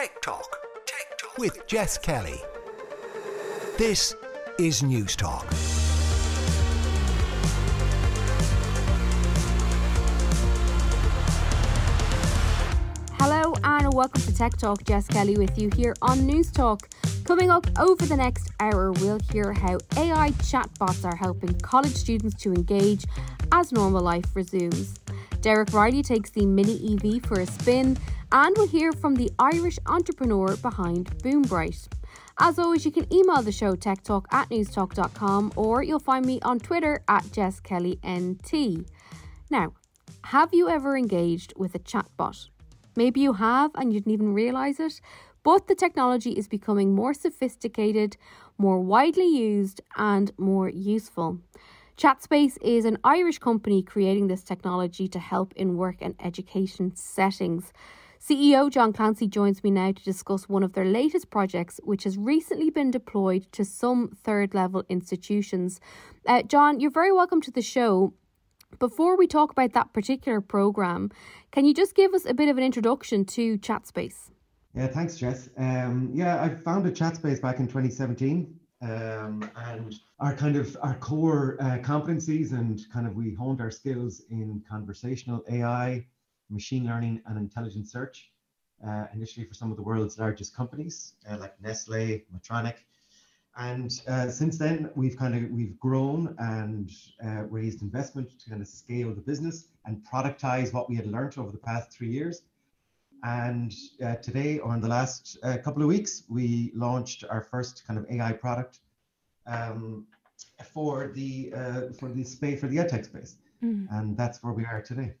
Tech Talk with Jess Kelly. This is News Talk. Hello and welcome to Tech Talk. Jess Kelly with you here on News Talk. Coming up over the next hour, we'll hear how AI chatbots are helping college students to engage as normal life resumes. Derek Riley takes the Mini EV for a spin, and we'll hear from the Irish entrepreneur behind Boombright. As always, you can email the show techtalk at newstalk.com or you'll find me on Twitter at JessKellyNT. Now, have you ever engaged with a chatbot? Maybe you have and you didn't even realise it, but the technology is becoming more sophisticated, more widely used, and more useful. Chatspace is an Irish company creating this technology to help in work and education settings. CEO John Clancy joins me now to discuss one of their latest projects, which has recently been deployed to some third level institutions. Uh, John, you're very welcome to the show. Before we talk about that particular program, can you just give us a bit of an introduction to Chatspace? Yeah, thanks, Jess. Um, yeah, I founded Chatspace back in 2017. Um, and our kind of our core uh, competencies and kind of we honed our skills in conversational AI, machine learning, and intelligent search. Uh, initially for some of the world's largest companies uh, like Nestle, Medtronic, and uh, since then we've kind of we've grown and uh, raised investment to kind of scale the business and productize what we had learned over the past three years. And uh, today, or in the last uh, couple of weeks, we launched our first kind of AI product um, for the uh, for the space for the edtech space, mm. and that's where we are today.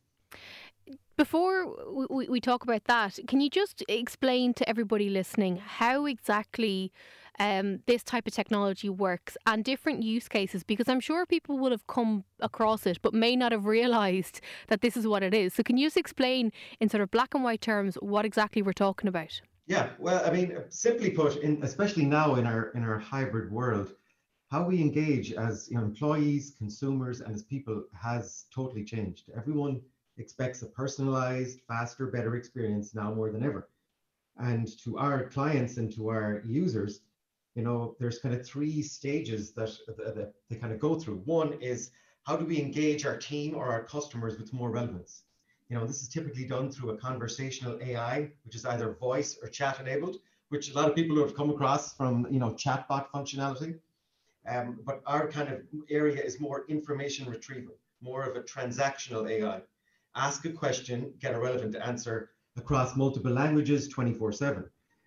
Before we, we talk about that, can you just explain to everybody listening how exactly um, this type of technology works and different use cases? Because I'm sure people would have come across it but may not have realised that this is what it is. So, can you just explain in sort of black and white terms what exactly we're talking about? Yeah, well, I mean, simply put, in, especially now in our in our hybrid world, how we engage as you know, employees, consumers, and as people has totally changed. Everyone expects a personalized, faster, better experience now more than ever. And to our clients and to our users, you know, there's kind of three stages that, that, they kind of go through. One is how do we engage our team or our customers with more relevance? You know, this is typically done through a conversational AI, which is either voice or chat enabled, which a lot of people have come across from, you know, chatbot functionality. Um, but our kind of area is more information retrieval, more of a transactional AI ask a question, get a relevant answer across multiple languages 24 7.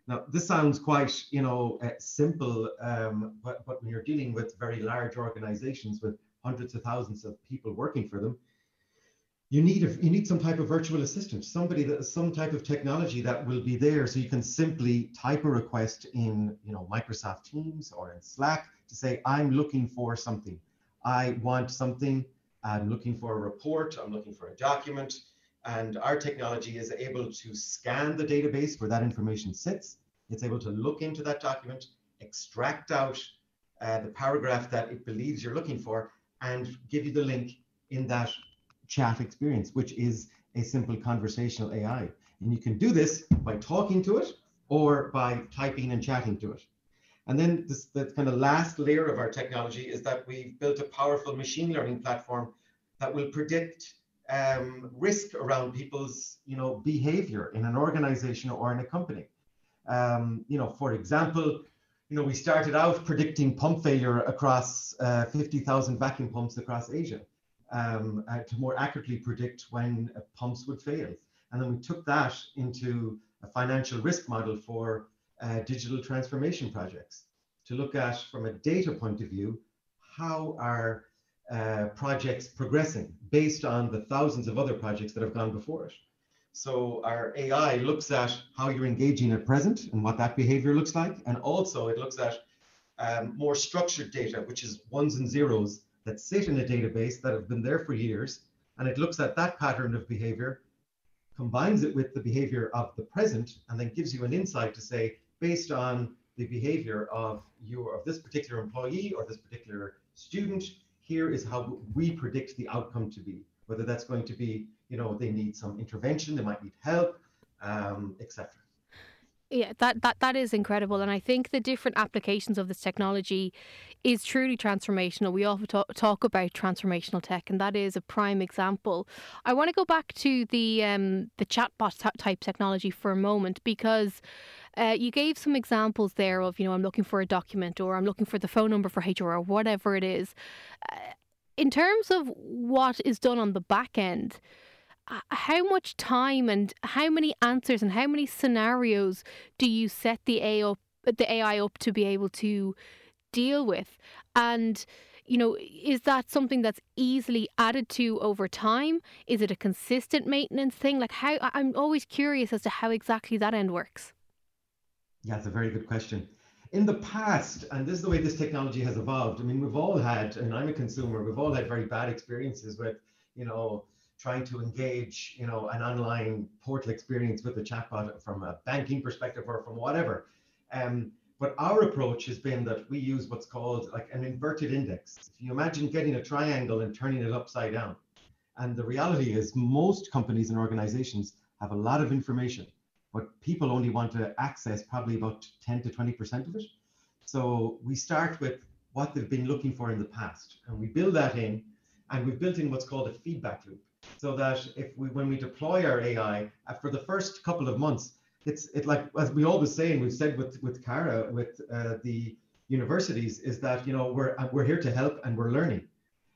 Now, this sounds quite, you know, uh, simple, um, but, but when you're dealing with very large organizations with hundreds of thousands of people working for them, you need a, you need some type of virtual assistant, somebody that some type of technology that will be there, so you can simply type a request in, you know, Microsoft Teams or in Slack to say, I'm looking for something. I want something I'm looking for a report, I'm looking for a document, and our technology is able to scan the database where that information sits. It's able to look into that document, extract out uh, the paragraph that it believes you're looking for, and give you the link in that chat experience, which is a simple conversational AI. And you can do this by talking to it or by typing and chatting to it. And then this, the kind of last layer of our technology is that we've built a powerful machine learning platform that will predict um, risk around people's, you know, behavior in an organization or in a company. Um, you know, for example, you know, we started out predicting pump failure across uh, 50,000 vacuum pumps across Asia um, uh, to more accurately predict when uh, pumps would fail. And then we took that into a financial risk model for uh, digital transformation projects to look at from a data point of view how are uh, projects progressing based on the thousands of other projects that have gone before it. So our AI looks at how you're engaging at present and what that behavior looks like. And also it looks at um, more structured data, which is ones and zeros that sit in a database that have been there for years. And it looks at that pattern of behavior, combines it with the behavior of the present, and then gives you an insight to say, based on the behavior of your of this particular employee or this particular student, here is how we predict the outcome to be. Whether that's going to be, you know, they need some intervention, they might need help, um, etc. yeah, that, that that is incredible, and I think the different applications of this technology is truly transformational. We often talk, talk about transformational tech, and that is a prime example. I want to go back to the um, the chatbot type technology for a moment because uh, you gave some examples there of you know I'm looking for a document or I'm looking for the phone number for HR or whatever it is. Uh, in terms of what is done on the back end how much time and how many answers and how many scenarios do you set the AI up, the AI up to be able to deal with? And you know, is that something that's easily added to over time? Is it a consistent maintenance thing? Like how I'm always curious as to how exactly that end works. Yeah, it's a very good question. In the past, and this is the way this technology has evolved. I mean, we've all had, and I'm a consumer, we've all had very bad experiences with, you know, trying to engage, you know, an online portal experience with a chatbot from a banking perspective or from whatever. Um, but our approach has been that we use what's called like an inverted index. If you imagine getting a triangle and turning it upside down, and the reality is most companies and organizations have a lot of information, but people only want to access probably about 10 to 20% of it. So we start with what they've been looking for in the past, and we build that in, and we've built in what's called a feedback loop so that if we when we deploy our AI uh, for the first couple of months, it's it like as we always say and we've said with with Cara with uh, the universities is that you know we're uh, we're here to help and we're learning,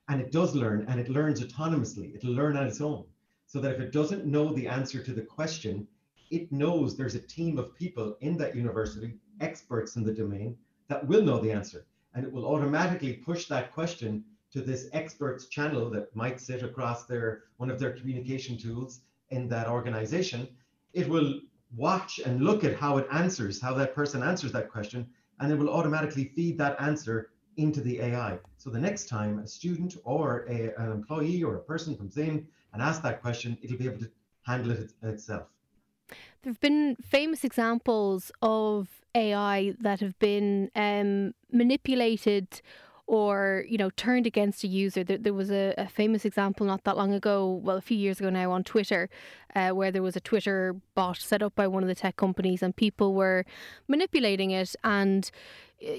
and it does learn and it learns autonomously. It'll learn on its own, so that if it doesn't know the answer to the question, it knows there's a team of people in that university, experts in the domain, that will know the answer, and it will automatically push that question to this experts channel that might sit across their one of their communication tools in that organization, it will watch and look at how it answers, how that person answers that question, and it will automatically feed that answer into the AI. So the next time a student or a, an employee or a person comes in and asks that question, it'll be able to handle it itself. There have been famous examples of AI that have been um, manipulated or you know turned against a user. There, there was a, a, famous example not that long ago, well, a few years ago now, on Twitter, uh, where there was a Twitter bot set up by one of the tech companies, and people were manipulating it and uh,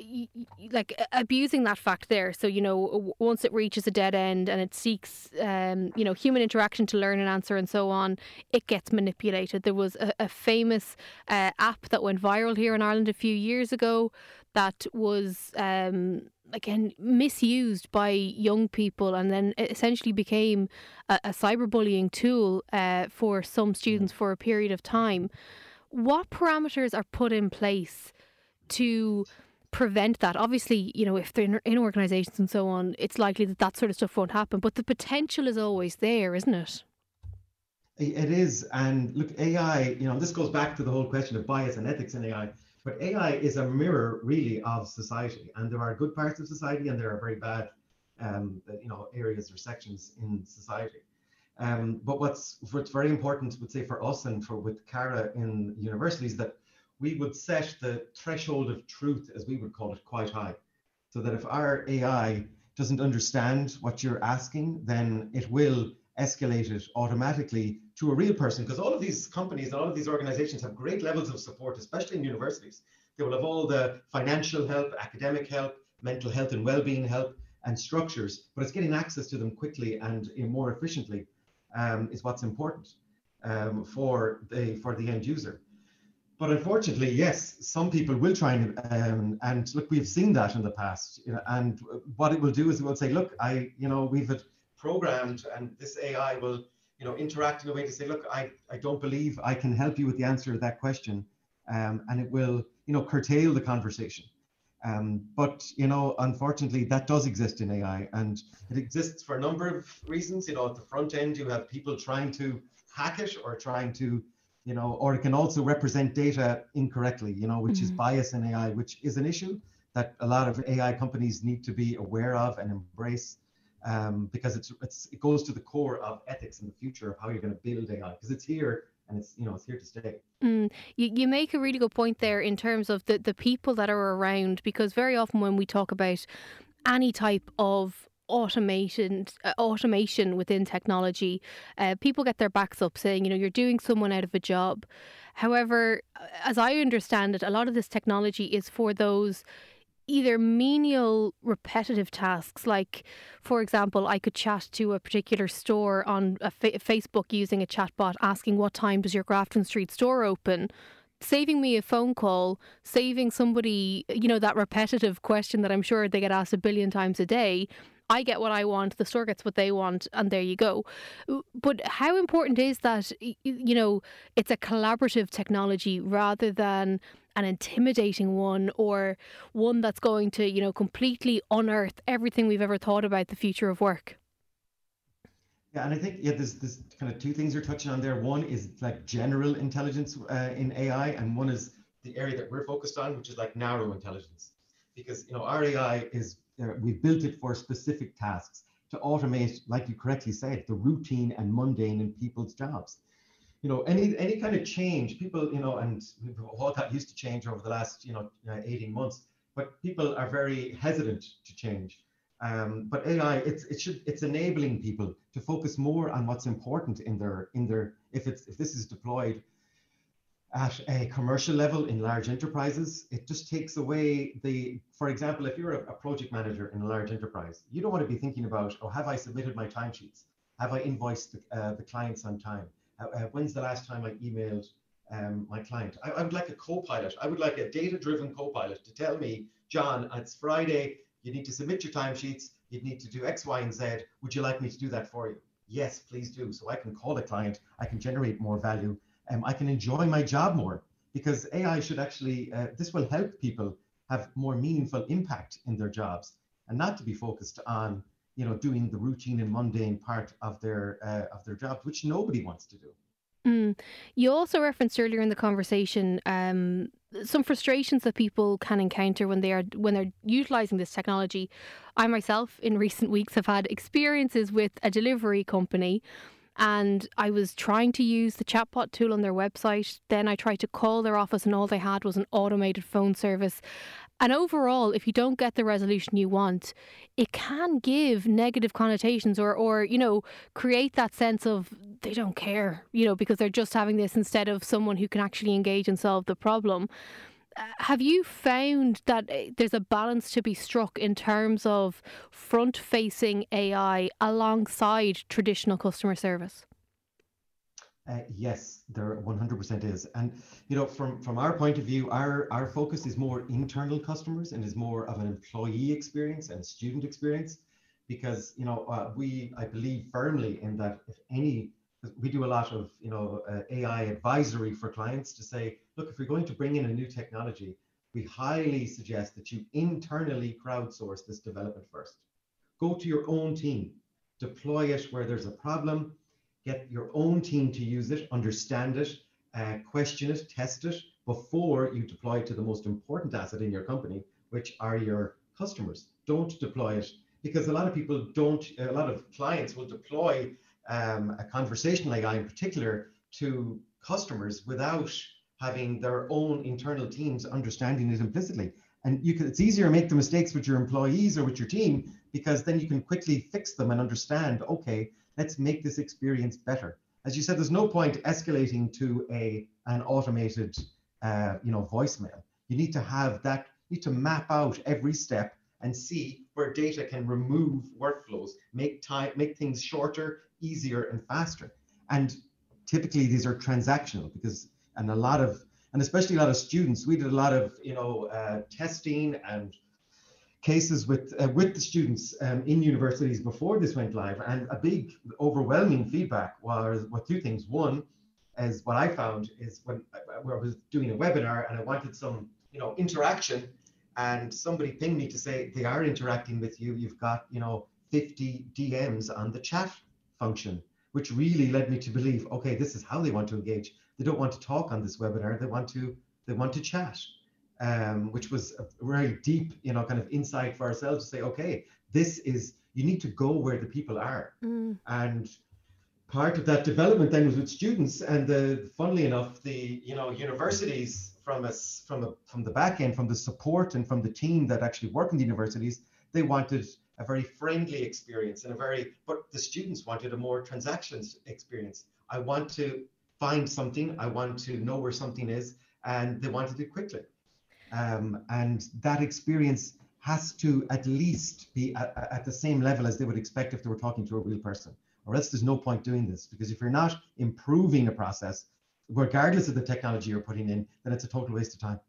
like abusing that fact there. So you know, once it reaches a dead end and it seeks, um, you know, human interaction to learn an answer and so on, it gets manipulated. There was a, a famous uh, app that went viral here in Ireland a few years ago that was. Um, again misused by young people and then essentially became a, a cyberbullying tool uh, for some students for a period of time. What parameters are put in place to prevent that? Obviously, you know, if they're in, in organisations and so on, it's likely that that sort of stuff won't happen. But the potential is always there, isn't it? It is, and look, AI. You know, this goes back to the whole question of bias and ethics in AI but AI is a mirror really of society, and there are good parts of society and there are very bad, um, you know, areas or sections in society. Um, but what's what's very important, would say for us and for with Cara in universities, that we would set the threshold of truth, as we would call it, quite high, so that if our AI doesn't understand what you're asking, then it will escalate it automatically to a real person because all of these companies and all of these organizations have great levels of support, especially in universities. They will have all the financial help, academic help, mental health and well-being help and structures, but it's getting access to them quickly and more efficiently um, is what's important um, for the for the end user. But unfortunately, yes, some people will try and um, and look, we've seen that in the past. You know, and what it will do is it will say, look, I, you know, we've programmed and this AI will you know interact in a way to say look I, I don't believe I can help you with the answer to that question um, and it will you know curtail the conversation. Um, but you know unfortunately that does exist in AI and it exists for a number of reasons. You know at the front end you have people trying to hack it or trying to you know or it can also represent data incorrectly you know which mm-hmm. is bias in AI which is an issue that a lot of AI companies need to be aware of and embrace um, because it's, it's it goes to the core of ethics in the future of how you're going to build AI because it's here and it's you know it's here to stay. Mm, you you make a really good point there in terms of the the people that are around because very often when we talk about any type of automation uh, automation within technology. Uh, people get their backs up saying, you know, you're doing someone out of a job. However, as I understand it, a lot of this technology is for those either menial repetitive tasks like for example i could chat to a particular store on a fa- facebook using a chatbot asking what time does your grafton street store open? Saving me a phone call saving somebody you know that repetitive question that i'm sure they get asked a billion times a day I get what I want, the store gets what they want, and there you go. But how important is that, you know, it's a collaborative technology rather than an intimidating one or one that's going to, you know, completely unearth everything we've ever thought about the future of work? Yeah, and I think yeah, there's there's kind of two things you're touching on there. One is like general intelligence uh, in AI, and one is the area that we're focused on, which is like narrow intelligence. Because you know our AI is we've built it for specific tasks to automate, like you correctly said, the routine and mundane in people's jobs you know, any any kind of change, people, you know, and all that used to change over the last, you know, uh, 18 months, but people are very hesitant to change. Um, but AI, it's it should it's enabling people to focus more on what's important in their in their if it's if this is deployed at a commercial level in large enterprises, it just takes away the, for example, if you're a, project manager in a large enterprise, you don't want to be thinking about, oh, have I submitted my timesheets? Have I invoiced the, uh, the clients on time? Uh, uh, when's the last time I emailed um, my client? I, I, would like a co-pilot. I would like a data-driven co-pilot to tell me, John, it's Friday. You need to submit your timesheets. You need to do X, Y, and Z. Would you like me to do that for you? Yes, please do. So I can call a client. I can generate more value. Um, I can enjoy my job more because AI should actually. Uh, this will help people have more meaningful impact in their jobs and not to be focused on you know doing the routine and mundane part of their uh, of their jobs which nobody wants to do mm. you also referenced earlier in the conversation um, some frustrations that people can encounter when they are when they're utilizing this technology i myself in recent weeks have had experiences with a delivery company and I was trying to use the chatbot tool on their website. Then I tried to call their office, and all they had was an automated phone service. And overall, if you don't get the resolution you want, it can give negative connotations or, or, you know, create that sense of they don't care, you know, because they're just having this instead of someone who can actually engage and solve the problem. Have you found that uh, there's a balance to be struck in terms of front facing AI alongside traditional customer service? Uh, yes, there 100% is. And, you know, from, from our point of view, our, our focus is more internal customers and is more of an employee experience and student experience because, you know, uh, we, I believe firmly in that if any, we do a lot of, you know, uh, AI advisory for clients to say, look, if you're going to bring in a new technology, we highly suggest that you internally crowdsource this development first. Go to your own team, deploy it where there's a problem, get your own team to use it, understand it, uh, question it, test it before you deploy it to the most important asset in your company, which are your customers. Don't deploy it because a lot of people don't, a lot of clients will deploy um, a conversational AI in particular to customers without having their own internal teams understanding it implicitly. And you can, it's easier to make the mistakes with your employees or with your team because then you can quickly fix them and understand, okay, let's make this experience better. As you said, there's no point escalating to a an automated, uh, you know, voicemail. You need to have that. You need to map out every step and see where data can remove workflows, make time, make things shorter, easier, and faster. And typically these are transactional because, and a lot of, and especially a lot of students, we did a lot of, you know, uh, testing and cases with uh, with the students um, in universities before this went live, and a big overwhelming feedback was what two things. One is what I found is when where I was doing a webinar and I wanted some you know interaction, and somebody pinged me to say they are interacting with you. You've got you know 50 DMs on the chat function, which really led me to believe, okay, this is how they want to engage. They don't want to talk on this webinar. They want to they want to chat um, which was a very deep, you know, kind of insight for ourselves to say, okay, this is you need to go where the people are, mm. and part of that development then was with students, and the funnily enough, the you know universities from us from a, from the back end, from the support and from the team that actually work in the universities, they wanted a very friendly experience and a very, but the students wanted a more transactions experience. I want to find something, I want to know where something is, and they wanted it quickly. Um, and that experience has to at least be at, at, the same level as they would expect if they were talking to a real person, or else there's no point doing this. Because if you're not improving a process, regardless of the technology you're putting in, then it's a total waste of time.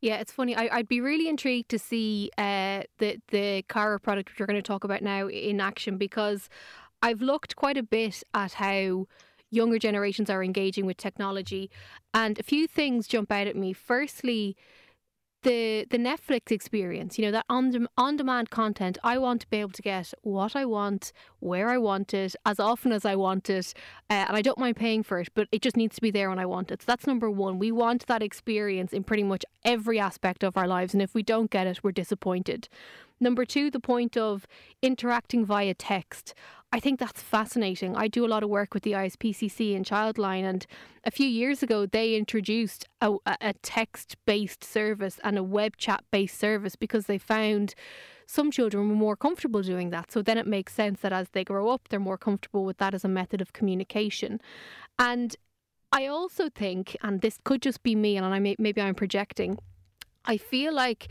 Yeah, it's funny. I, would be really intrigued to see uh, the the Cara product which we're going to talk about now in action because I've looked quite a bit at how younger generations are engaging with technology, and a few things jump out at me. Firstly, the the Netflix experience, you know, that on de- on demand content, I want to be able to get what I want, where I want it, as often as I want it, uh, and I don't mind paying for it, but it just needs to be there when I want it. So that's number one. We want that experience in pretty much every aspect of our lives, and if we don't get it, we're disappointed. Number two, the point of interacting via text. I think that's fascinating. I do a lot of work with the ISPCC and Childline, and a few years ago they introduced a, a text based service and a web chat based service because they found some children were more comfortable doing that. So then it makes sense that as they grow up, they're more comfortable with that as a method of communication. And I also think, and this could just be me, and I may, maybe I'm projecting. I feel like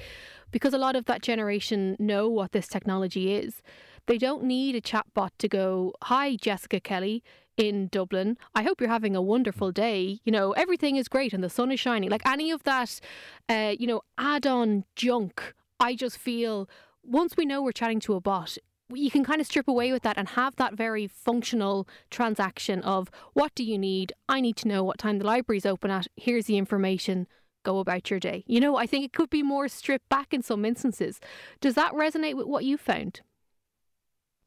because a lot of that generation know what this technology is, they don't need a chatbot to go, Hi, Jessica Kelly in Dublin. I hope you're having a wonderful day. You know, everything is great and the sun is shining. Like any of that, uh, you know, add on junk, I just feel once we know we're chatting to a bot, you can kind of strip away with that and have that very functional transaction of what do you need? I need to know what time the library's open at. Here's the information. Go about your day. You know, I think it could be more stripped back in some instances. Does that resonate with what you found?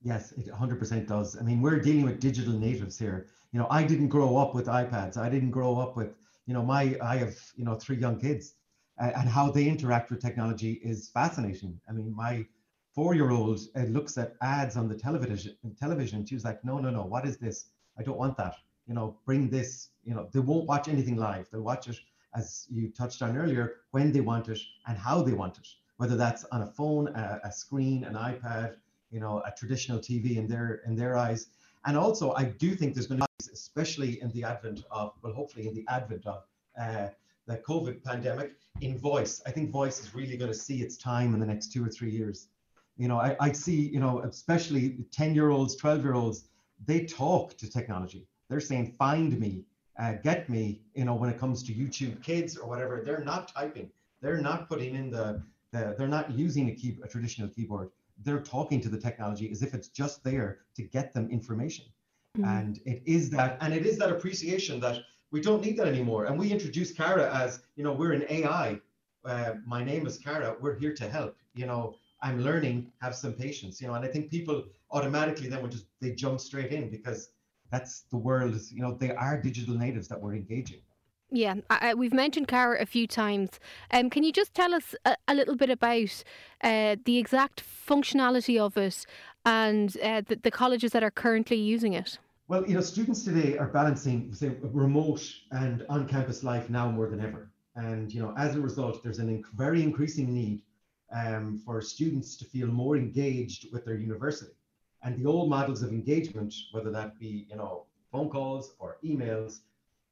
Yes, it 100% does. I mean, we're dealing with digital natives here. You know, I didn't grow up with iPads. I didn't grow up with, you know, my, I have, you know, three young kids uh, and how they interact with technology is fascinating. I mean, my four-year-old uh, looks at ads on the television, television. She was like, no, no, no, what is this? I don't want that. You know, bring this, you know, they won't watch anything live. They'll watch it, as you touched on earlier, when they want it and how they want it, whether that's on a phone, a, a screen, an iPad, you know, a traditional TV in their in their eyes. And also, I do think there's going to be, especially in the advent of, well, hopefully in the advent of uh, the COVID pandemic, in voice. I think voice is really going to see its time in the next two or three years. You know, I, I see, you know, especially 10 year olds, 12 year olds, they talk to technology. They're saying, find me, uh, get me, you know, when it comes to YouTube kids or whatever, they're not typing. They're not putting in the, the they're not using a, key, a traditional keyboard they're talking to the technology as if it's just there to get them information. Mm-hmm. And it is that, and it is that appreciation that we don't need that anymore. And we introduce Cara as, you know, we're an AI. Uh, my name is Cara. We're here to help. You know, I'm learning. Have some patience. You know, and I think people automatically then would just they jump straight in because that's the world. You know, they are digital natives that we're engaging. Yeah, I, we've mentioned Cara a few times. Um, can you just tell us a, a little bit about uh, the exact functionality of it and uh, the, the colleges that are currently using it? Well, you know, students today are balancing say, remote and on-campus life now more than ever, and you know, as a result, there's a inc- very increasing need um, for students to feel more engaged with their university. And the old models of engagement, whether that be you know phone calls or emails,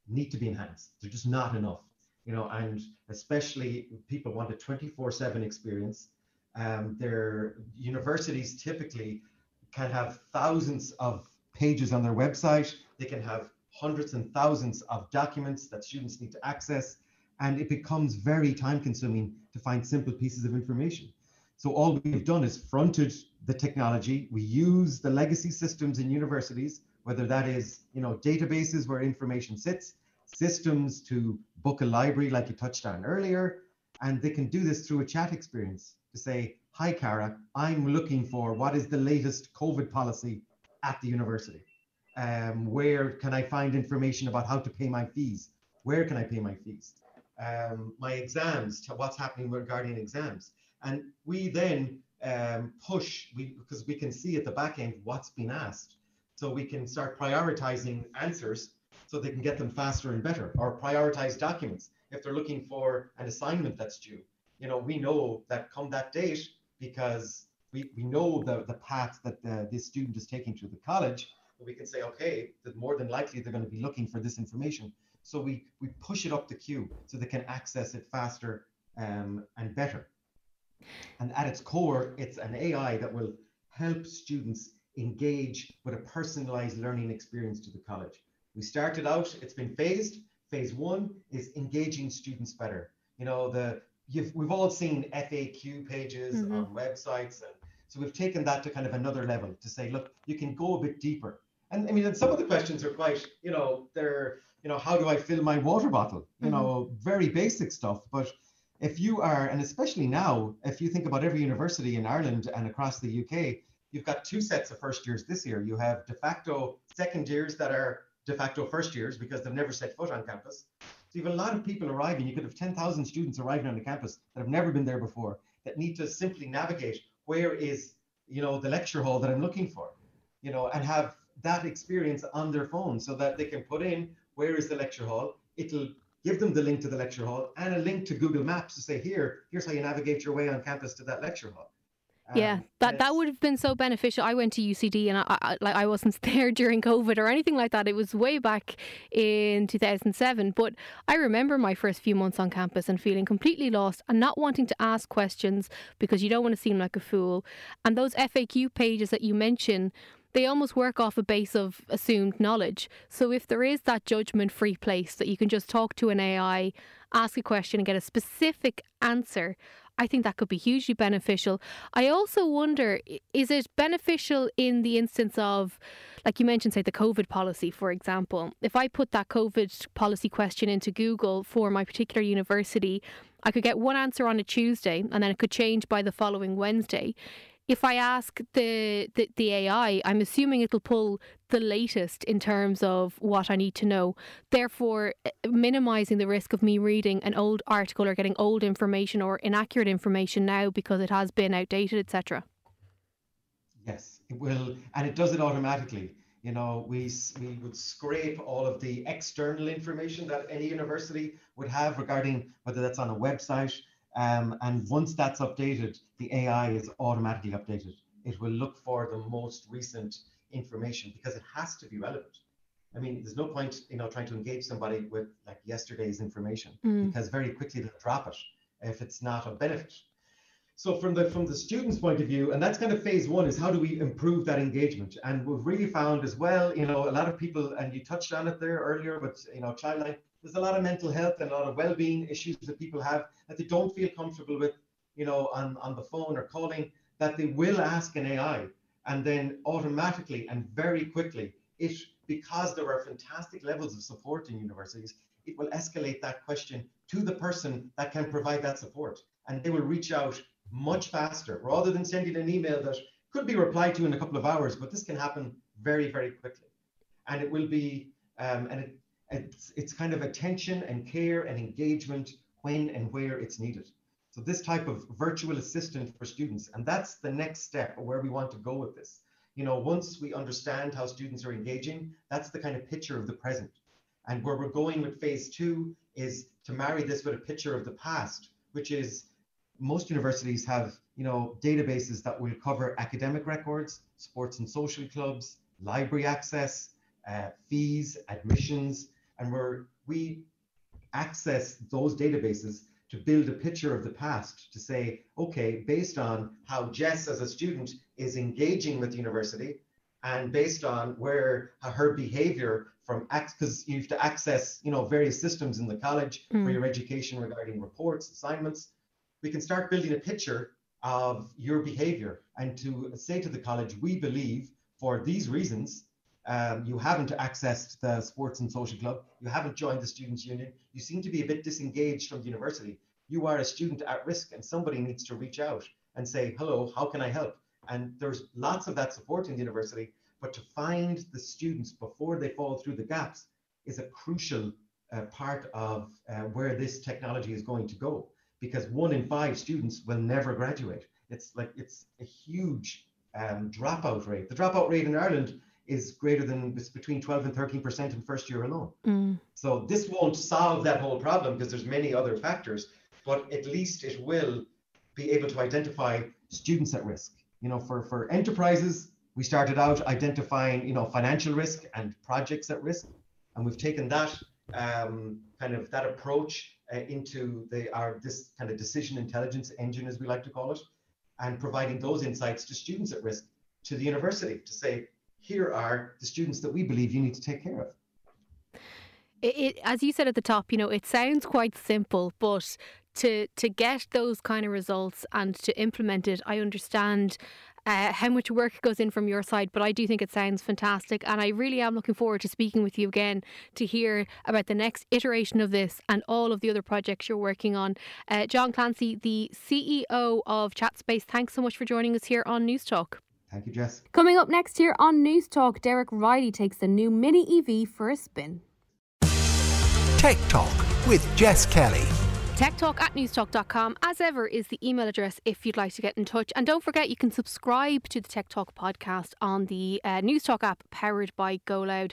need to be enhanced. They're just not enough, you know, and especially people want a 24/7 experience. Um, their universities typically can have thousands of pages on their website. They can have hundreds and thousands of documents that students need to access, and it becomes very time consuming to find simple pieces of information. So all we've done is fronted the technology. We use the legacy systems in universities whether that is you know databases where information sits, systems to book a library like you touched on earlier, and they can do this through a chat experience to say, "Hi, Cara, I'm looking for what is the latest COVID policy at the university. Um, where can I find information about how to pay my fees? Where can I pay my fees? Um, my exams, what's happening regarding exams?" And we then um, push we, because we can see at the back end what's been asked so we can start prioritizing answers so they can get them faster and better or prioritize documents if they're looking for an assignment that's due you know we know that come that date because we, we know the, the path that uh, this student is taking to the college, we can say, okay, that more than likely they're going to be looking for this information. So we, we push it up the queue so they can access it faster um, and better. And at its core, it's an AI that will help students engage with a personalized learning experience to the college. We started out, it's been phased. Phase one is engaging students better. You know, the we've all seen FAQ pages mm-hmm. on websites, and so we've taken that to kind of another level to say, look, you can go a bit deeper. And I mean, some of the questions are quite, you know, they're, you know, how do I fill my water bottle? You mm-hmm. know, very basic stuff. But if you are, and especially now, if you think about every university in Ireland and across the UK, you've got two sets of first years this year. You have de facto second years that are de facto first years because they've never set foot on campus. So you have a lot of people arriving. You could have 10,000 students arriving on the campus that have never been there before that need to simply navigate where is, you know, the lecture hall that I'm looking for, you know, and have that experience on their phone so that they can put in where is the lecture hall. It'll give them the link to the lecture hall and a link to Google Maps to say, here, here's how you navigate your way on campus to that lecture hall yeah, um, that that would have been so beneficial. I went to UCD and I, I, like I wasn't there during COVID or anything like that. It was way back in 2007, but I remember my first few months on campus and feeling completely lost and not wanting to ask questions because you don't want to seem like a fool. And those FAQ pages that you mention, they almost work off a base of assumed knowledge. So if there is that judgment free place that you can just talk to an AI, ask a question and get a specific answer, I think that could be hugely beneficial. I also wonder is it beneficial in the instance of, like you mentioned, say the COVID policy, for example? If I put that COVID policy question into Google for my particular university, I could get one answer on a Tuesday and then it could change by the following Wednesday if I ask the, the, the AI, I'm assuming it'll pull the latest in terms of what I need to know, therefore eh, minimizing the risk of me reading an old article or getting old information or inaccurate information now because it has been outdated, etc. Yes, it will, and it does it automatically. You know, we we would scrape all of the external information that any university would have regarding whether that's on a website um, and once that's updated, the AI is automatically updated. It will look for the most recent information because it has to be relevant. I mean, there's no point, you know, trying to engage somebody with like yesterday's information mm. because very quickly they'll drop it if it's not of benefit. So from the from the student's point of view, and that's kind of phase one, is how do we improve that engagement? And we've really found as well, you know, a lot of people, and you touched on it there earlier, but you know, Childline there's a lot of mental health and a lot of well-being issues that people have that they don't feel comfortable with, you know, on, on the phone or calling, that they will ask an AI and then automatically and very quickly, it because there are fantastic levels of support in universities, it will escalate that question to the person that can provide that support. And they will reach out much faster rather than sending an email that could be replied to in a couple of hours, but this can happen very, very quickly. And it will be, um, and it, it's, it's kind of attention and care and engagement when and where it's needed. So this type of virtual assistant for students, and that's the next step where we want to go with this. You know, once we understand how students are engaging, that's the kind of picture of the present. And where we're going with phase two is to marry this with a picture of the past, which is most universities have, you know, databases that will cover academic records, sports and social clubs, library access, uh, fees, admissions, and where we access those databases to build a picture of the past to say, okay, based on how Jess as a student is engaging with the university and based on where her behavior from because you have to access you know various systems in the college mm. for your education regarding reports assignments we can start building a picture of your behavior and to say to the college we believe for these reasons um, you haven't accessed the sports and social club, you haven't joined the students' union, you seem to be a bit disengaged from the university. You are a student at risk, and somebody needs to reach out and say, Hello, how can I help? And there's lots of that support in the university, but to find the students before they fall through the gaps is a crucial uh, part of uh, where this technology is going to go because one in five students will never graduate. It's like it's a huge um, dropout rate. The dropout rate in Ireland is greater than it's between 12 and 13 percent in first year alone. Mm. So this won't solve that whole problem because there's many other factors, but at least it will be able to identify students at risk You know, for, for enterprises, we started out identifying, you know, financial risk and projects at risk. And we've taken that um, kind of that approach uh, into the our this kind of decision intelligence engine, as we like to call it, and providing those insights to students at risk to the university to say, here are the students that we believe you need to take care of. It, it, as you said at the top, you know, it sounds quite simple, but to to get those kind of results and to implement it, I understand uh, how much work goes in from your side, but I do think it sounds fantastic. And I really am looking forward to speaking with you again to hear about the next iteration of this and all of the other projects you're working on. Uh, John Clancy, the CEO of ChatSpace, thanks so much for joining us here on Newstalk. Thank you, Jess. Coming up next here on News Talk, Derek Riley takes the new Mini EV for a spin. Tech Talk with Jess Kelly. TechTalk at newstalk.com, as ever, is the email address if you'd like to get in touch. And don't forget, you can subscribe to the Tech Talk podcast on the uh, Newstalk app powered by GoLoud.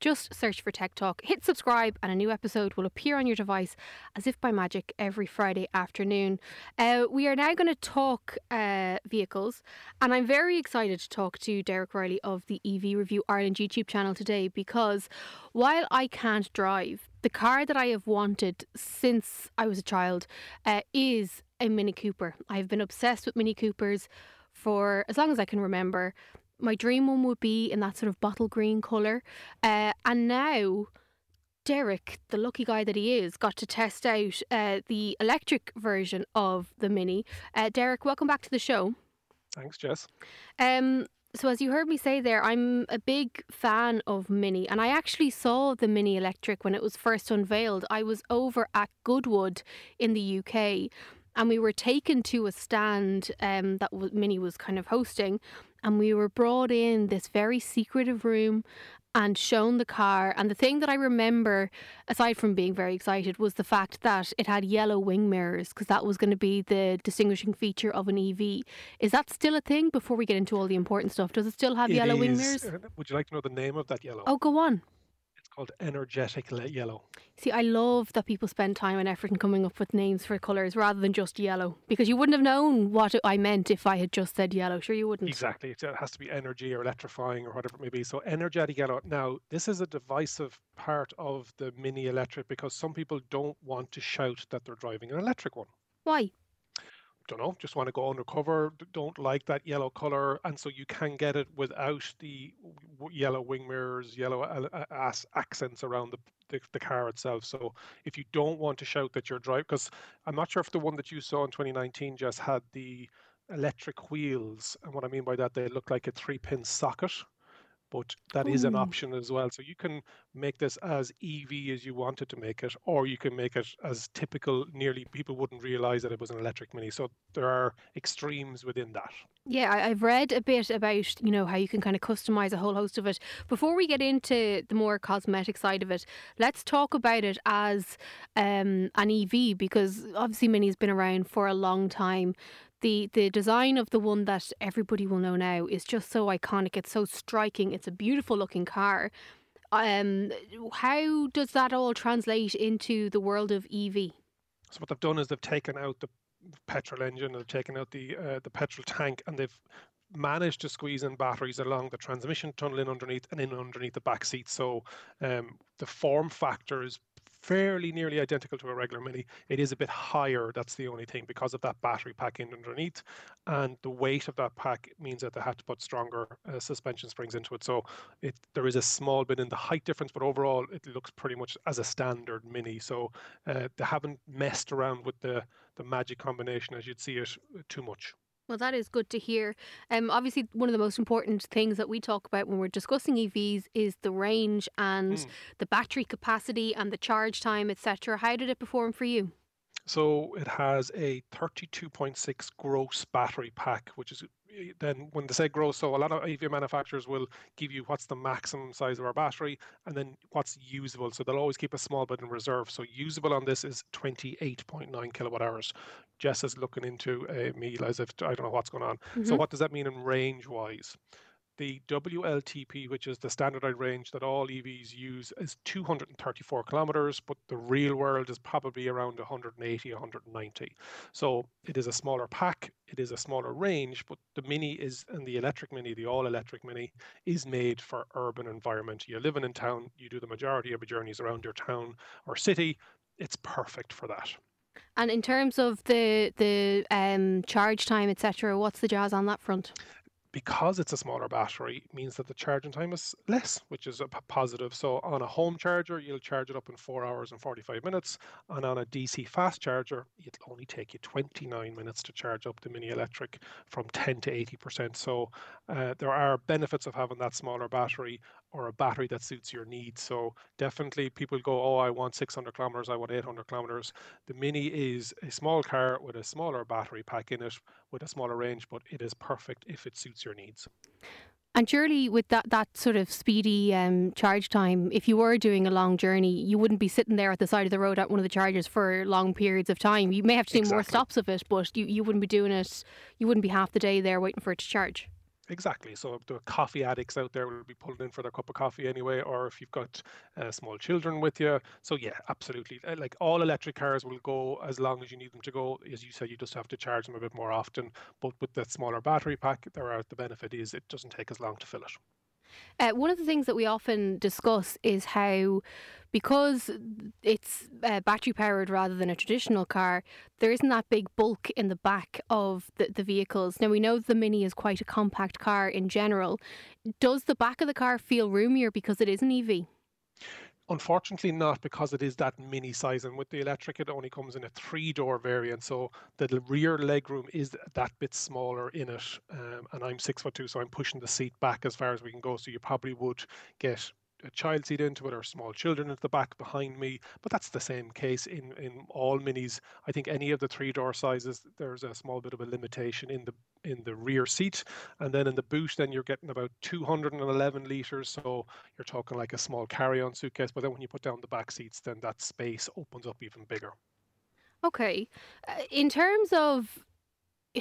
Just search for Tech Talk, hit subscribe, and a new episode will appear on your device as if by magic every Friday afternoon. Uh, we are now going to talk uh, vehicles, and I'm very excited to talk to Derek Riley of the EV Review Ireland YouTube channel today because while I can't drive, the car that I have wanted since I was a child uh, is a Mini Cooper. I've been obsessed with Mini Coopers for as long as I can remember. My dream one would be in that sort of bottle green colour. Uh, and now, Derek, the lucky guy that he is, got to test out uh, the electric version of the Mini. Uh, Derek, welcome back to the show. Thanks, Jess. Um, so as you heard me say there, I'm a big fan of Mini, and I actually saw the Mini Electric when it was first unveiled. I was over at Goodwood in the UK, and we were taken to a stand um, that Mini was kind of hosting, and we were brought in this very secretive room, and shown the car. And the thing that I remember, aside from being very excited, was the fact that it had yellow wing mirrors because that was going to be the distinguishing feature of an EV. Is that still a thing before we get into all the important stuff? Does it still have it yellow is, wing mirrors? Would you like to know the name of that yellow? Oh, go on called energetic yellow. See, I love that people spend time and effort in coming up with names for colours rather than just yellow, because you wouldn't have known what I meant if I had just said yellow. Sure, you wouldn't. Exactly. It has to be energy or electrifying or whatever it may be. So, energetic yellow. Now, this is a divisive part of the Mini Electric because some people don't want to shout that they're driving an electric one. Why? Don't know, just want to go undercover, don't like that yellow color, and so you can get it without the yellow wing mirrors, yellow uh, uh, ass accents around the, the, the car itself. So if you don't want to shout that you're driving, because I'm not sure if the one that you saw in 2019 just had the electric wheels, and what I mean by that, they look like a three-pin socket but that is an option as well. So you can make this as EV as you wanted to make it, or you can make it as typical, nearly people wouldn't realize that it was an electric mini. So there are extremes within that. Yeah, I've read a bit about, you know, how you can kind of customize a whole host of it. Before we get into the more cosmetic side of it, let's talk about it as um, an EV because obviously Mini's been around for a long time the the design of the one that everybody will know now is just so iconic. It's so striking. It's a beautiful looking car. Um, how does that all translate into the world of EV? So what they've done is they've taken out the petrol engine, they've taken out the uh, the petrol tank, and they've managed to squeeze in batteries along the transmission tunnel in underneath and in underneath the back seat. So um, the form factor is fairly nearly identical to a regular Mini. It is a bit higher, that's the only thing, because of that battery pack in underneath. And the weight of that pack means that they had to put stronger uh, suspension springs into it. So it there is a small bit in the height difference, but overall it looks pretty much as a standard Mini. So uh, they haven't messed around with the, the magic combination as you'd see it uh, too much. Well, that is good to hear. Um, obviously, one of the most important things that we talk about when we're discussing EVs is the range and mm. the battery capacity and the charge time, etc. How did it perform for you? So it has a 32.6 gross battery pack, which is eh, then when they say gross, so a lot of EV manufacturers will give you what's the maximum size of our battery and then what's usable. So they'll always keep a small bit in reserve. So usable on this is 28.9 kilowatt hours. Jess is looking into a uh, me as if I don't know what's going on. Mm-hmm. So what does that mean in range wise? The WLTP, which is the standardized range that all EVs use, is 234 kilometers, but the real world is probably around 180, 190. So it is a smaller pack, it is a smaller range, but the Mini is, and the electric Mini, the all electric Mini, is made for urban environment. You're living in town, you do the majority of your journeys around your town or city, it's perfect for that. And in terms of the the um, charge time, etc., what's the jazz on that front? Because it's a smaller battery means that the charging time is less, which is a positive. So on a home charger, you'll charge it up in four hours and 45 minutes. And on a DC fast charger, it'll only take you 29 minutes to charge up the mini electric from 10 to 80%. So uh, there are benefits of having that smaller battery or a battery that suits your needs. So definitely people go, oh, I want 600 kilometers, I want 800 kilometers. The Mini is a small car with a smaller battery pack in it with a smaller range, but it is perfect if it suits your needs. And surely, with that, that sort of speedy um, charge time, if you were doing a long journey, you wouldn't be sitting there at the side of the road at one of the chargers for long periods of time. You may have to do exactly. more stops of it, but you, you wouldn't be doing it, you wouldn't be half the day there waiting for it to charge. Exactly. So the coffee addicts out there will be pulling in for their cup of coffee anyway, or if you've got uh, small children with you. So yeah, absolutely. Uh, like all electric cars will go as long as you need them to go. As you said, you just have to charge them a bit more often. But with that smaller battery pack, there are the benefit is it doesn't take as long to fill it. Uh, one of the things that we often discuss is how, because it's uh, battery powered rather than a traditional car, there isn't that big bulk in the back of the, the vehicles. Now, we know the Mini is quite a compact car in general. Does the back of the car feel roomier because it is an EV? Unfortunately, not because it is that mini size, and with the electric, it only comes in a three-door variant, so the rear legroom is that bit smaller in it. Um, and I'm six foot two, so I'm pushing the seat back as far as we can go. So you probably would get a child seat into it or small children at the back behind me. But that's the same case in, in all minis. I think any of the three door sizes, there's a small bit of a limitation in the in the rear seat. And then in the boot, then you're getting about 211 liters. So you're talking like a small carry-on suitcase. But then when you put down the back seats, then that space opens up even bigger. Okay. Uh, in terms of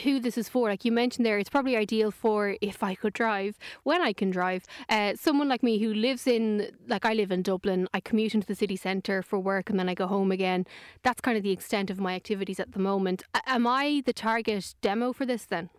who this is for. Like you mentioned there, it's probably ideal for if I could drive, when I can drive. Uh, someone like me who lives in, like I live in Dublin, I commute into the city centre for work and then I go home again. That's kind of the extent of my activities at the moment. am I the target demo for this then?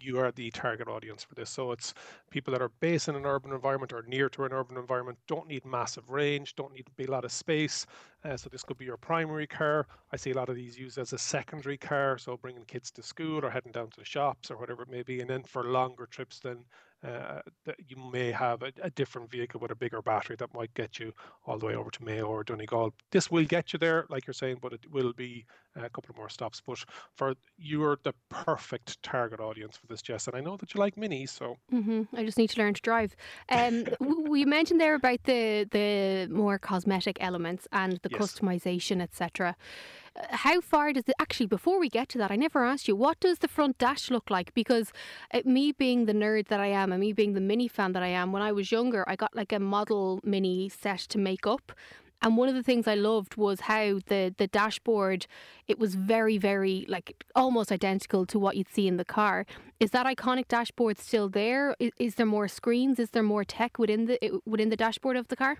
You are the target audience for this. So it's people that are based in an urban environment or near to an urban environment, don't need massive range, don't need to be a lot of space. Uh, so this could be your primary car. I see a lot of these used as a secondary car, so bringing kids to school or heading down to the shops or whatever it may be. And then for longer trips, then uh, that you may have a, a, different vehicle with a bigger battery that might get you all the way over to Mayo or Donegal. This will get you there, like you're saying, but it will be a couple of more stops. But for you're the perfect target audience for this, Jess. And I know that you like minis, so mm-hmm. I just need to learn to drive. Um, we mentioned there about the the more cosmetic elements and the yes. customization, etc how far does it actually before we get to that i never asked you what does the front dash look like because uh, me being the nerd that i am and me being the mini fan that i am when i was younger i got like a model mini set to make up and one of the things I loved was how the the dashboard it was very very like almost identical to what you'd see in the car. Is that iconic dashboard still there? Is, is there more screens? Is there more tech within the within the dashboard of the car?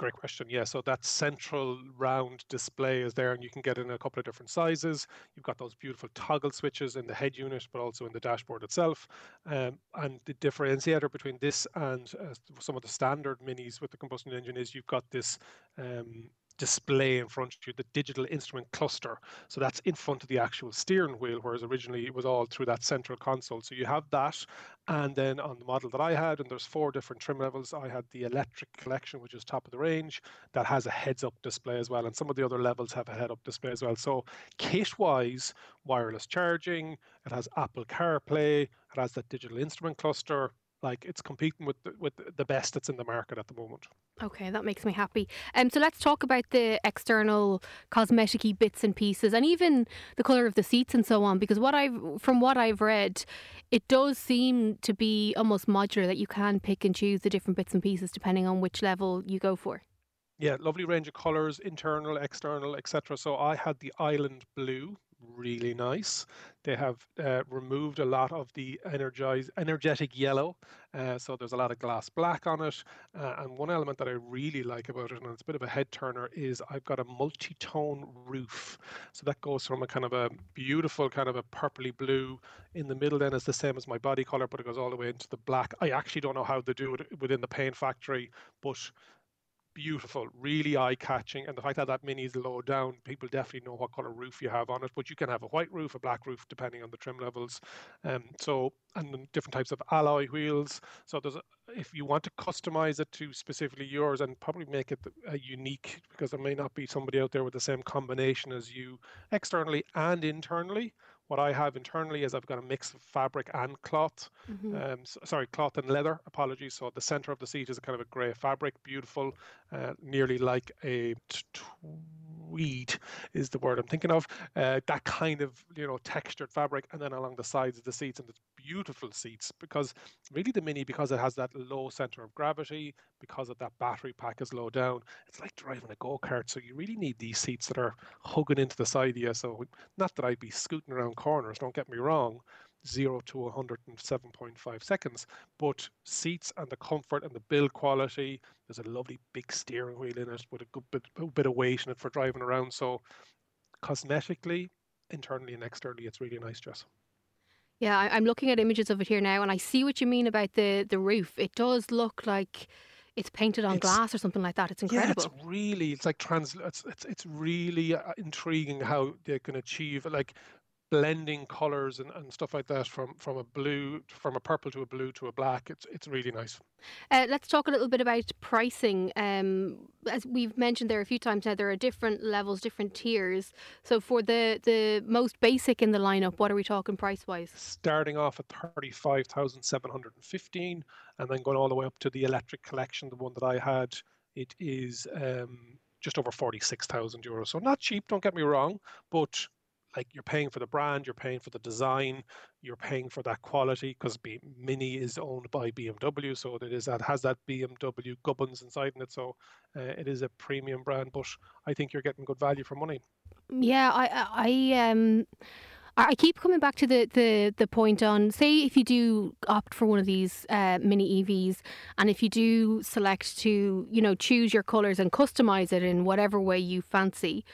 Great question. Yeah, so that central round display is there, and you can get in a couple of different sizes. You've got those beautiful toggle switches in the head unit, but also in the dashboard itself. Um, and the differentiator between this and uh, some of the standard minis with the combustion engine is you've got this um, display in front of you, the digital instrument cluster. So that's in front of the actual steering wheel, whereas originally it was all through that central console. So you have that. And then on the model that I had, and there's four different trim levels, I had the electric collection, which is top of the range, that has a heads up display as well. And some of the other levels have a head up display as well. So kit wise, wireless charging, it has Apple CarPlay, it has that digital instrument cluster, like it's competing with the, with the best that's in the market at the moment. Okay, that makes me happy. Um, so let's talk about the external cosmeticy bits and pieces, and even the color of the seats and so on. Because what I've, from what I've read, it does seem to be almost modular that you can pick and choose the different bits and pieces depending on which level you go for. Yeah, lovely range of colors, internal, external, etc. So I had the island blue, really nice. They have uh, removed a lot of the energized, energetic yellow, uh, so there's a lot of glass black on it. Uh, and one element that I really like about it, and it's a bit of a head turner, is I've got a multi-tone roof. So that goes from a kind of a beautiful kind of a purpley blue in the middle. Then is the same as my body color, but it goes all the way into the black. I actually don't know how they do it within the paint factory, but beautiful, really eye catching. And the fact that that mini is low down, people definitely know what color roof you have on it. But you can have a white roof, a black roof, depending on the trim levels. Um, so, and different types of alloy wheels. So there's, a, if you want to customize it to specifically yours and probably make it unique, because there may not be somebody out there with the same combination as you externally and internally. What I have internally is I've got a mix of fabric and cloth. Mm-hmm. Um, so, sorry, cloth and leather. Apologies. So the center of the seat is a kind of a grey fabric, beautiful, uh, nearly like a tweed is the word I'm thinking of. Uh, that kind of you know textured fabric, and then along the sides of the seats, and it's beautiful seats because really the Mini because it has that low center of gravity, because of that battery pack is low down. It's like driving a go kart. So you really need these seats that are hugging into the side of you. So not that I'd be scooting around corners, don't get me wrong, 0 to 107.5 seconds. But seats and the comfort and the build quality, there's a lovely big steering wheel in it with a good bit, a bit of weight in it for driving around. So cosmetically, internally and externally, it's really nice dress. Yeah, I'm looking at images of it here now, and I see what you mean about the the roof. It does look like it's painted on it's, glass or something like that. It's incredible. Yeah, it's really it's like trans. It's it's, it's really uh, intriguing how they can achieve like blending colors and, and stuff like that from from a blue from a purple to a blue to a black it's it's really nice. Uh, let's talk a little bit about pricing. Um, as we've mentioned there a few times now there are different levels different tiers. So for the the most basic in the lineup what are we talking price wise starting off at 35715 and then going all the way up to the electric collection the one that i had it is um, just over 46,000 euros. So not cheap, don't get me wrong, but like you're paying for the brand, you're paying for the design, you're paying for that quality because Mini is owned by BMW, so it is that has that BMW gubbins inside in it. So uh, it is a premium brand, but I think you're getting good value for money. Yeah, I I um. I keep coming back to the, the, the point on say if you do opt for one of these uh, mini EVs and if you do select to you know choose your colors and customize it in whatever way you fancy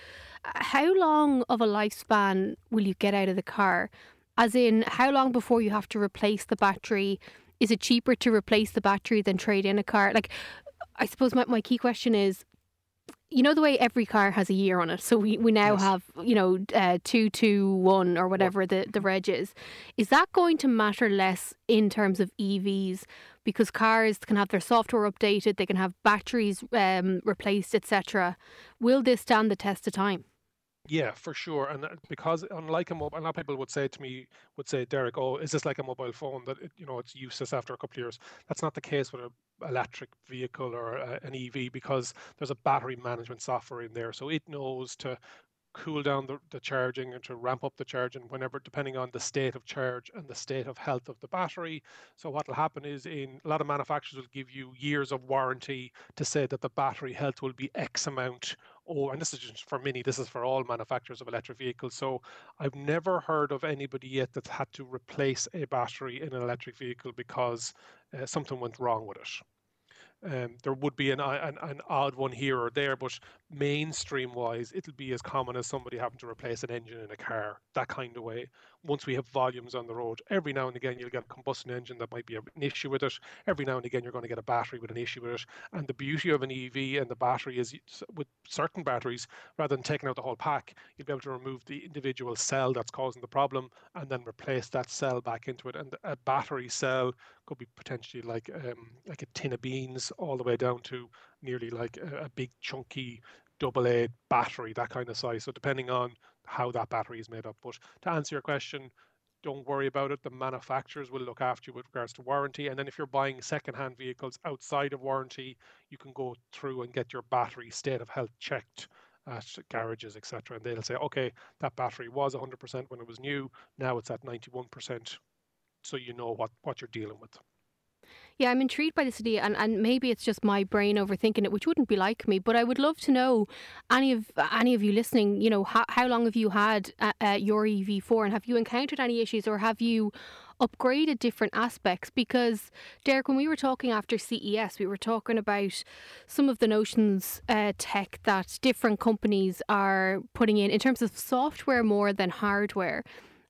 how long of a lifespan will you get out of the car? As in, how long before you have to replace the battery? Is it cheaper to replace the battery than trade in a car? Like, I suppose my, my key question is you know the way every car has a year on it so we, we now yes. have you know uh, 221 or whatever the, the reg is is that going to matter less in terms of evs because cars can have their software updated they can have batteries um, replaced etc will this stand the test of time yeah, for sure. And uh, because unlike a mobile, a lot of people would say to me, would say, Derek, oh, is this like a mobile phone that it, you know it's useless after a couple of years? That's not the case with an electric vehicle or a, an EV because there's a battery management software in there, so it knows to cool down the, the charging and to ramp up the charging whenever depending on the state of charge and the state of health of the battery so what will happen is in a lot of manufacturers will give you years of warranty to say that the battery health will be x amount or and this is just for mini this is for all manufacturers of electric vehicles so i've never heard of anybody yet that's had to replace a battery in an electric vehicle because uh, something went wrong with it um, there would be an, an, an odd one here or there, but mainstream wise, it'll be as common as somebody having to replace an engine in a car, that kind of way. Once we have volumes on the road, every now and again you'll get a combustion engine that might be an issue with it. Every now and again you're going to get a battery with an issue with it. And the beauty of an EV and the battery is with certain batteries, rather than taking out the whole pack, you'll be able to remove the individual cell that's causing the problem and then replace that cell back into it. And a battery cell could be potentially like um, like a tin of beans all the way down to nearly like a, a big chunky double A battery, that kind of size. So depending on how that battery is made up. But to answer your question, don't worry about it. The manufacturers will look after you with regards to warranty. And then if you're buying second-hand vehicles outside of warranty, you can go through and get your battery state of health checked at garages, etc. And they'll say, okay, that battery was 100% when it was new. Now it's at 91% so you know what what you're dealing with. Yeah, I'm intrigued by this idea, and, and maybe it's just my brain overthinking it, which wouldn't be like me. But I would love to know any of any of you listening. You know, how, how long have you had uh, uh, your EV for, and have you encountered any issues, or have you upgraded different aspects? Because Derek, when we were talking after CES, we were talking about some of the notions uh, tech that different companies are putting in in terms of software more than hardware.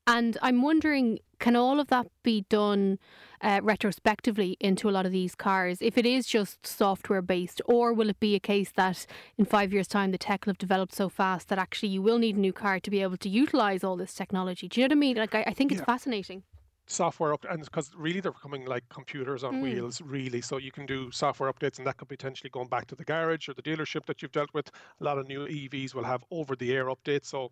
And I'm wondering, can all of that be done uh, retrospectively into a lot of these cars if it is just software based, or will it be a case that in five years' time the tech will have developed so fast that actually you will need a new car to be able to utilize all this technology? Do you know what I mean? Like, I, I think it's yeah. fascinating software up and because really they're becoming like computers on mm. wheels really so you can do software updates and that could potentially going back to the garage or the dealership that you've dealt with a lot of new evs will have over the air updates so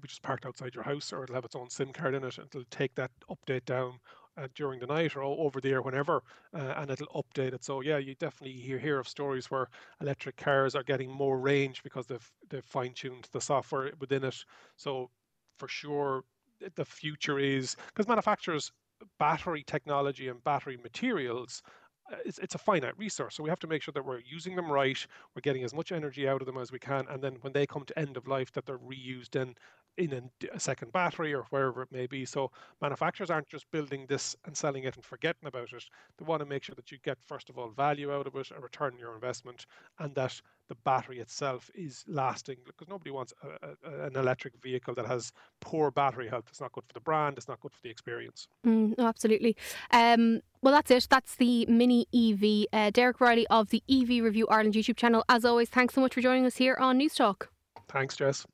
be just parked outside your house or it'll have its own SIM card in it. It'll take that update down uh, during the night or over the air whenever, uh, and it'll update it. So yeah, you definitely hear hear of stories where electric cars are getting more range because they've they've fine tuned the software within it. So for sure, the future is because manufacturers battery technology and battery materials Uh, it's, it's a finite resource. So we have to make sure that we're using them right, we're getting as much energy out of them as we can, and then when they come to end of life, that they're reused in in a, a, second battery or wherever it may be. So manufacturers aren't just building this and selling it and forgetting about it. They want to make sure that you get first of all value out of it, a return on your investment, and that the battery itself is lasting because nobody wants a, a, an electric vehicle that has poor battery health. It's not good for the brand. It's not good for the experience. Mm, no, absolutely. Um, well, that's it. That's the Mini EV. Uh, Derek Reilly of the EV Review Ireland YouTube channel. As always, thanks so much for joining us here on Newstalk. Thanks, Jess.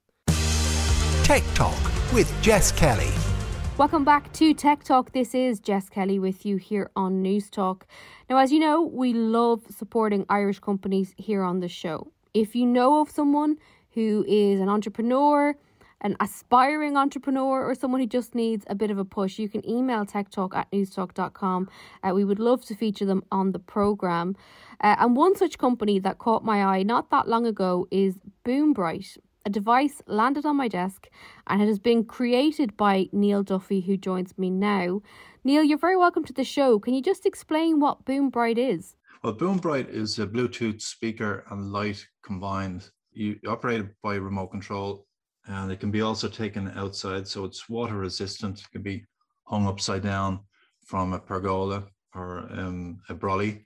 Tech Talk with Jess Kelly. Welcome back to Tech Talk. This is Jess Kelly with you here on Newstalk. Now, as you know, we love supporting Irish companies here on the show. If you know of someone who is an entrepreneur, an aspiring entrepreneur, or someone who just needs a bit of a push, you can email techtalk at newstalk.com. Uh, we would love to feature them on the programme. Uh, and one such company that caught my eye not that long ago is Boombright. A device landed on my desk and it has been created by Neil Duffy, who joins me now. Neil, you're very welcome to the show. Can you just explain what Boombright is? Well, Boombright is a Bluetooth speaker and light combined. You operate it by remote control and it can be also taken outside. So it's water resistant. It can be hung upside down from a pergola or um, a brolly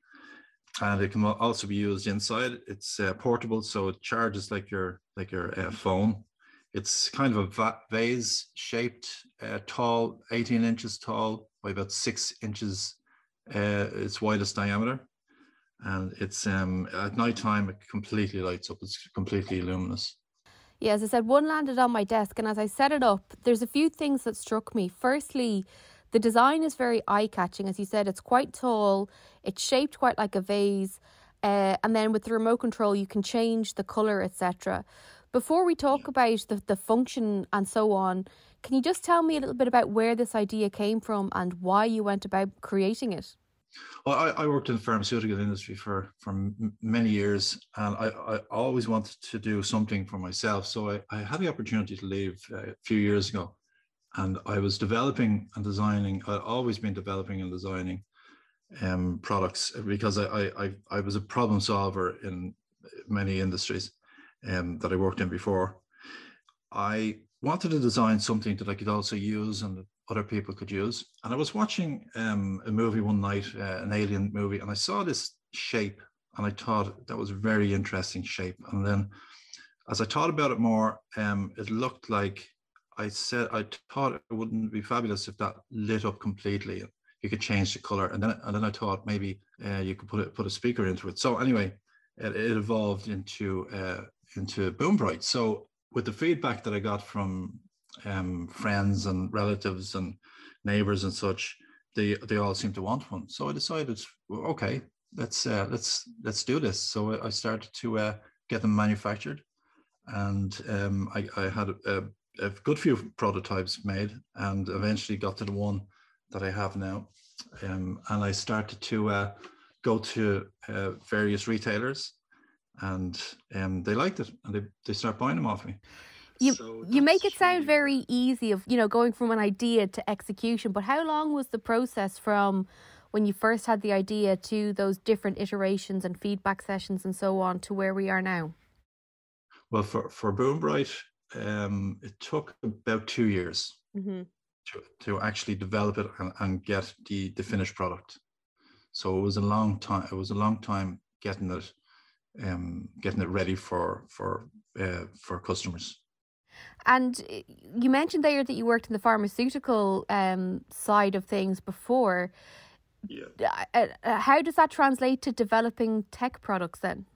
and it can also be used inside. It's uh, portable, so it charges like your like your uh, phone. It's kind of a vase shaped, uh, tall, 18 inches tall by about six inches uh, its widest diameter. And it's um, at night time, it completely lights up. It's completely luminous. Yeah, as I said, one landed on my desk, and as I set it up, there's a few things that struck me. Firstly, the design is very eye catching. As you said, it's quite tall, it's shaped quite like a vase. Uh, and then with the remote control, you can change the color, etc. Before we talk about the, the function and so on, can you just tell me a little bit about where this idea came from and why you went about creating it? Well, I, I worked in the pharmaceutical industry for, for many years, and I, I always wanted to do something for myself. So I, I had the opportunity to leave uh, a few years ago and I was developing and designing. I'd always been developing and designing um, products because I, I I was a problem solver in many industries um, that I worked in before. I wanted to design something that I could also use and other people could use. And I was watching um, a movie one night, uh, an alien movie, and I saw this shape, and I thought that was a very interesting shape. And then, as I thought about it more, um, it looked like I said I thought it wouldn't be fabulous if that lit up completely. You could change the color, and then and then I thought maybe uh, you could put it put a speaker into it. So anyway, it, it evolved into uh, into Boombright. So with the feedback that I got from um, friends and relatives and neighbors and such, they they all seemed to want one. So I decided, well, okay, let's uh, let's let's do this. So I started to uh, get them manufactured, and um, I, I had a, a good few prototypes made and eventually got to the one that I have now. Um, and I started to uh, go to uh, various retailers and um, they liked it and they, they start buying them off me. You, so you make it sound very easy of you know going from an idea to execution but how long was the process from when you first had the idea to those different iterations and feedback sessions and so on to where we are now? Well, for, for Boombright, um, it took about two years mm-hmm. To, to actually develop it and, and get the, the finished product. So it was a long time. It was a long time getting it, um, getting it ready for for uh, for customers. And uh, you mentioned there that you worked in the pharmaceutical um, side of things before. Yeah. Uh, uh, how does that translate to developing tech products then?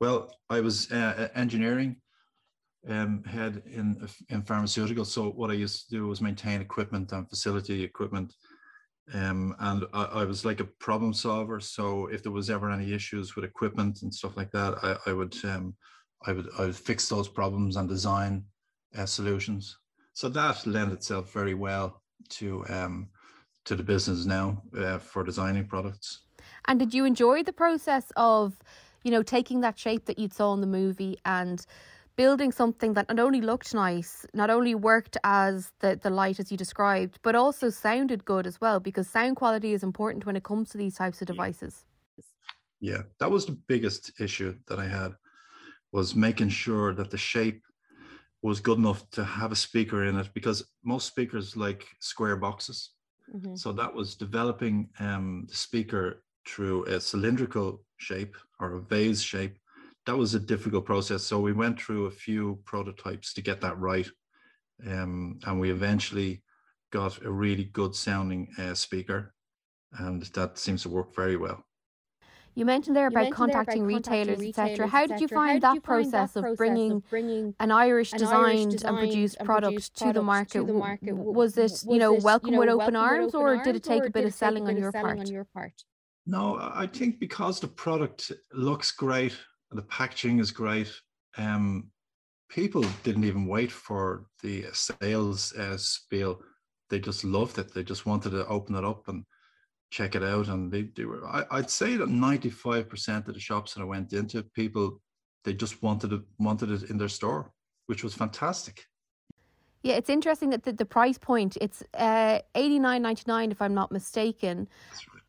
Well, I was uh, engineering um, head in in pharmaceuticals. So what I used to do was maintain equipment and facility equipment, um, and I, I, was like a problem solver. So if there was ever any issues with equipment and stuff like that, I, I would um, I would I would fix those problems and design uh, solutions. So that lent itself very well to um, to the business now uh, for designing products. And did you enjoy the process of, you know, taking that shape that you saw in the movie and building something that not only looked nice, not only worked as the, the light as you described, but also sounded good as well, because sound quality is important when it comes to these types of devices. Yeah, that was the biggest issue that I had was making sure that the shape was good enough to have a speaker in it because most speakers like square boxes. Mm-hmm. So that was developing um, the speaker through a cylindrical shape or a vase shape that was a difficult process. So we went through a few prototypes to get that right, um, and we eventually got a really good sounding uh, speaker, and that seems to work very well. You mentioned there about mentioned contacting, there about retailers, retailers etc. How did you find that process, of, bringing of bringing an Irish designed, designed and produced product, to, the market? To the market? Was it, you know, welcome, with, open arms, or did it take a bit of selling, on, your on your part? No, I think because the product looks great the packaging is great. Um, people didn't even wait for the sales uh, spiel. They just loved it. They just wanted to open it up and check it out. And they, they were, I, would say that 95% of the shops that I went into, people, they just wanted it, wanted it in their store, which was fantastic. Yeah, it's interesting that the, the price point, it's uh, eighty nine ninety nine, if I'm not mistaken.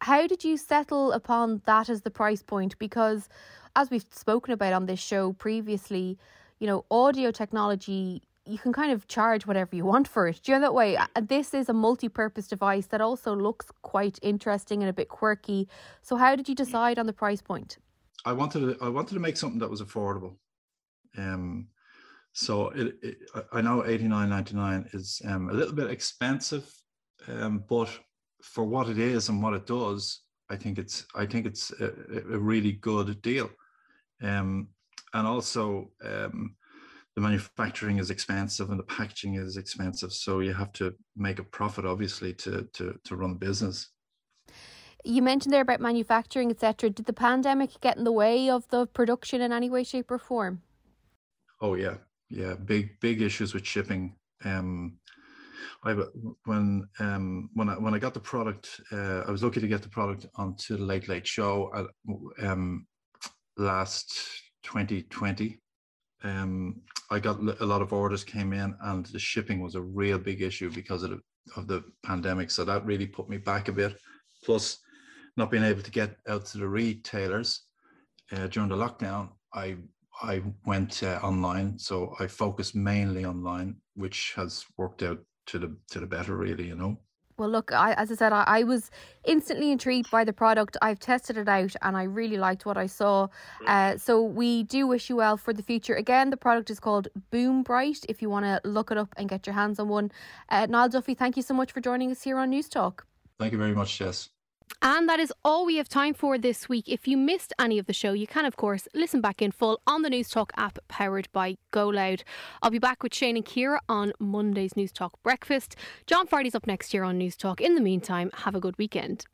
How did you settle upon that as the price point? Because as we've spoken about on this show previously, you know, audio technology you can kind of charge whatever you want for it. Do you know that way? This is a multi-purpose device that also looks quite interesting and a bit quirky. So, how did you decide on the price point? I wanted to, I wanted to make something that was affordable. Um, so it, it I know eighty nine ninety nine is um, a little bit expensive, um, but for what it is and what it does, I think it's I think it's a, a really good deal. Um, and also, um, the manufacturing is expensive and the packaging is expensive. So you have to make a profit, obviously, to to to run business. You mentioned there about manufacturing, etc. Did the pandemic get in the way of the production in any way, shape, or form? Oh yeah, yeah, big big issues with shipping. Um, I when um when I when I got the product, uh, I was lucky to get the product onto the Late Late Show. Uh, um, last 2020 um, I got a lot of orders came in, and the shipping was a real big issue because of the, of the pandemic. So that really put me back a bit. Plus, not being able to get out to the retailers uh, during the lockdown, I I went uh, online. So I focused mainly online, which has worked out to the to the better, really. You know. Well, look, I, as I said, I, I, was instantly intrigued by the product. I've tested it out and I really liked what I saw. Uh, so, we do wish you well for the future. Again, the product is called Boombright if you want to look it up and get your hands on one. Uh, Niall Duffy, thank you so much for joining us here on Newstalk. Thank you very much, Jess. And that is all we have time for this week. If you missed any of the show, you can, of course, listen back in full on the Newstalk app powered by GoLoud. I'll be back with Shane and Ciara on Monday's Newstalk Breakfast. John Fardy's up next year on Newstalk. In the meantime, have a good weekend.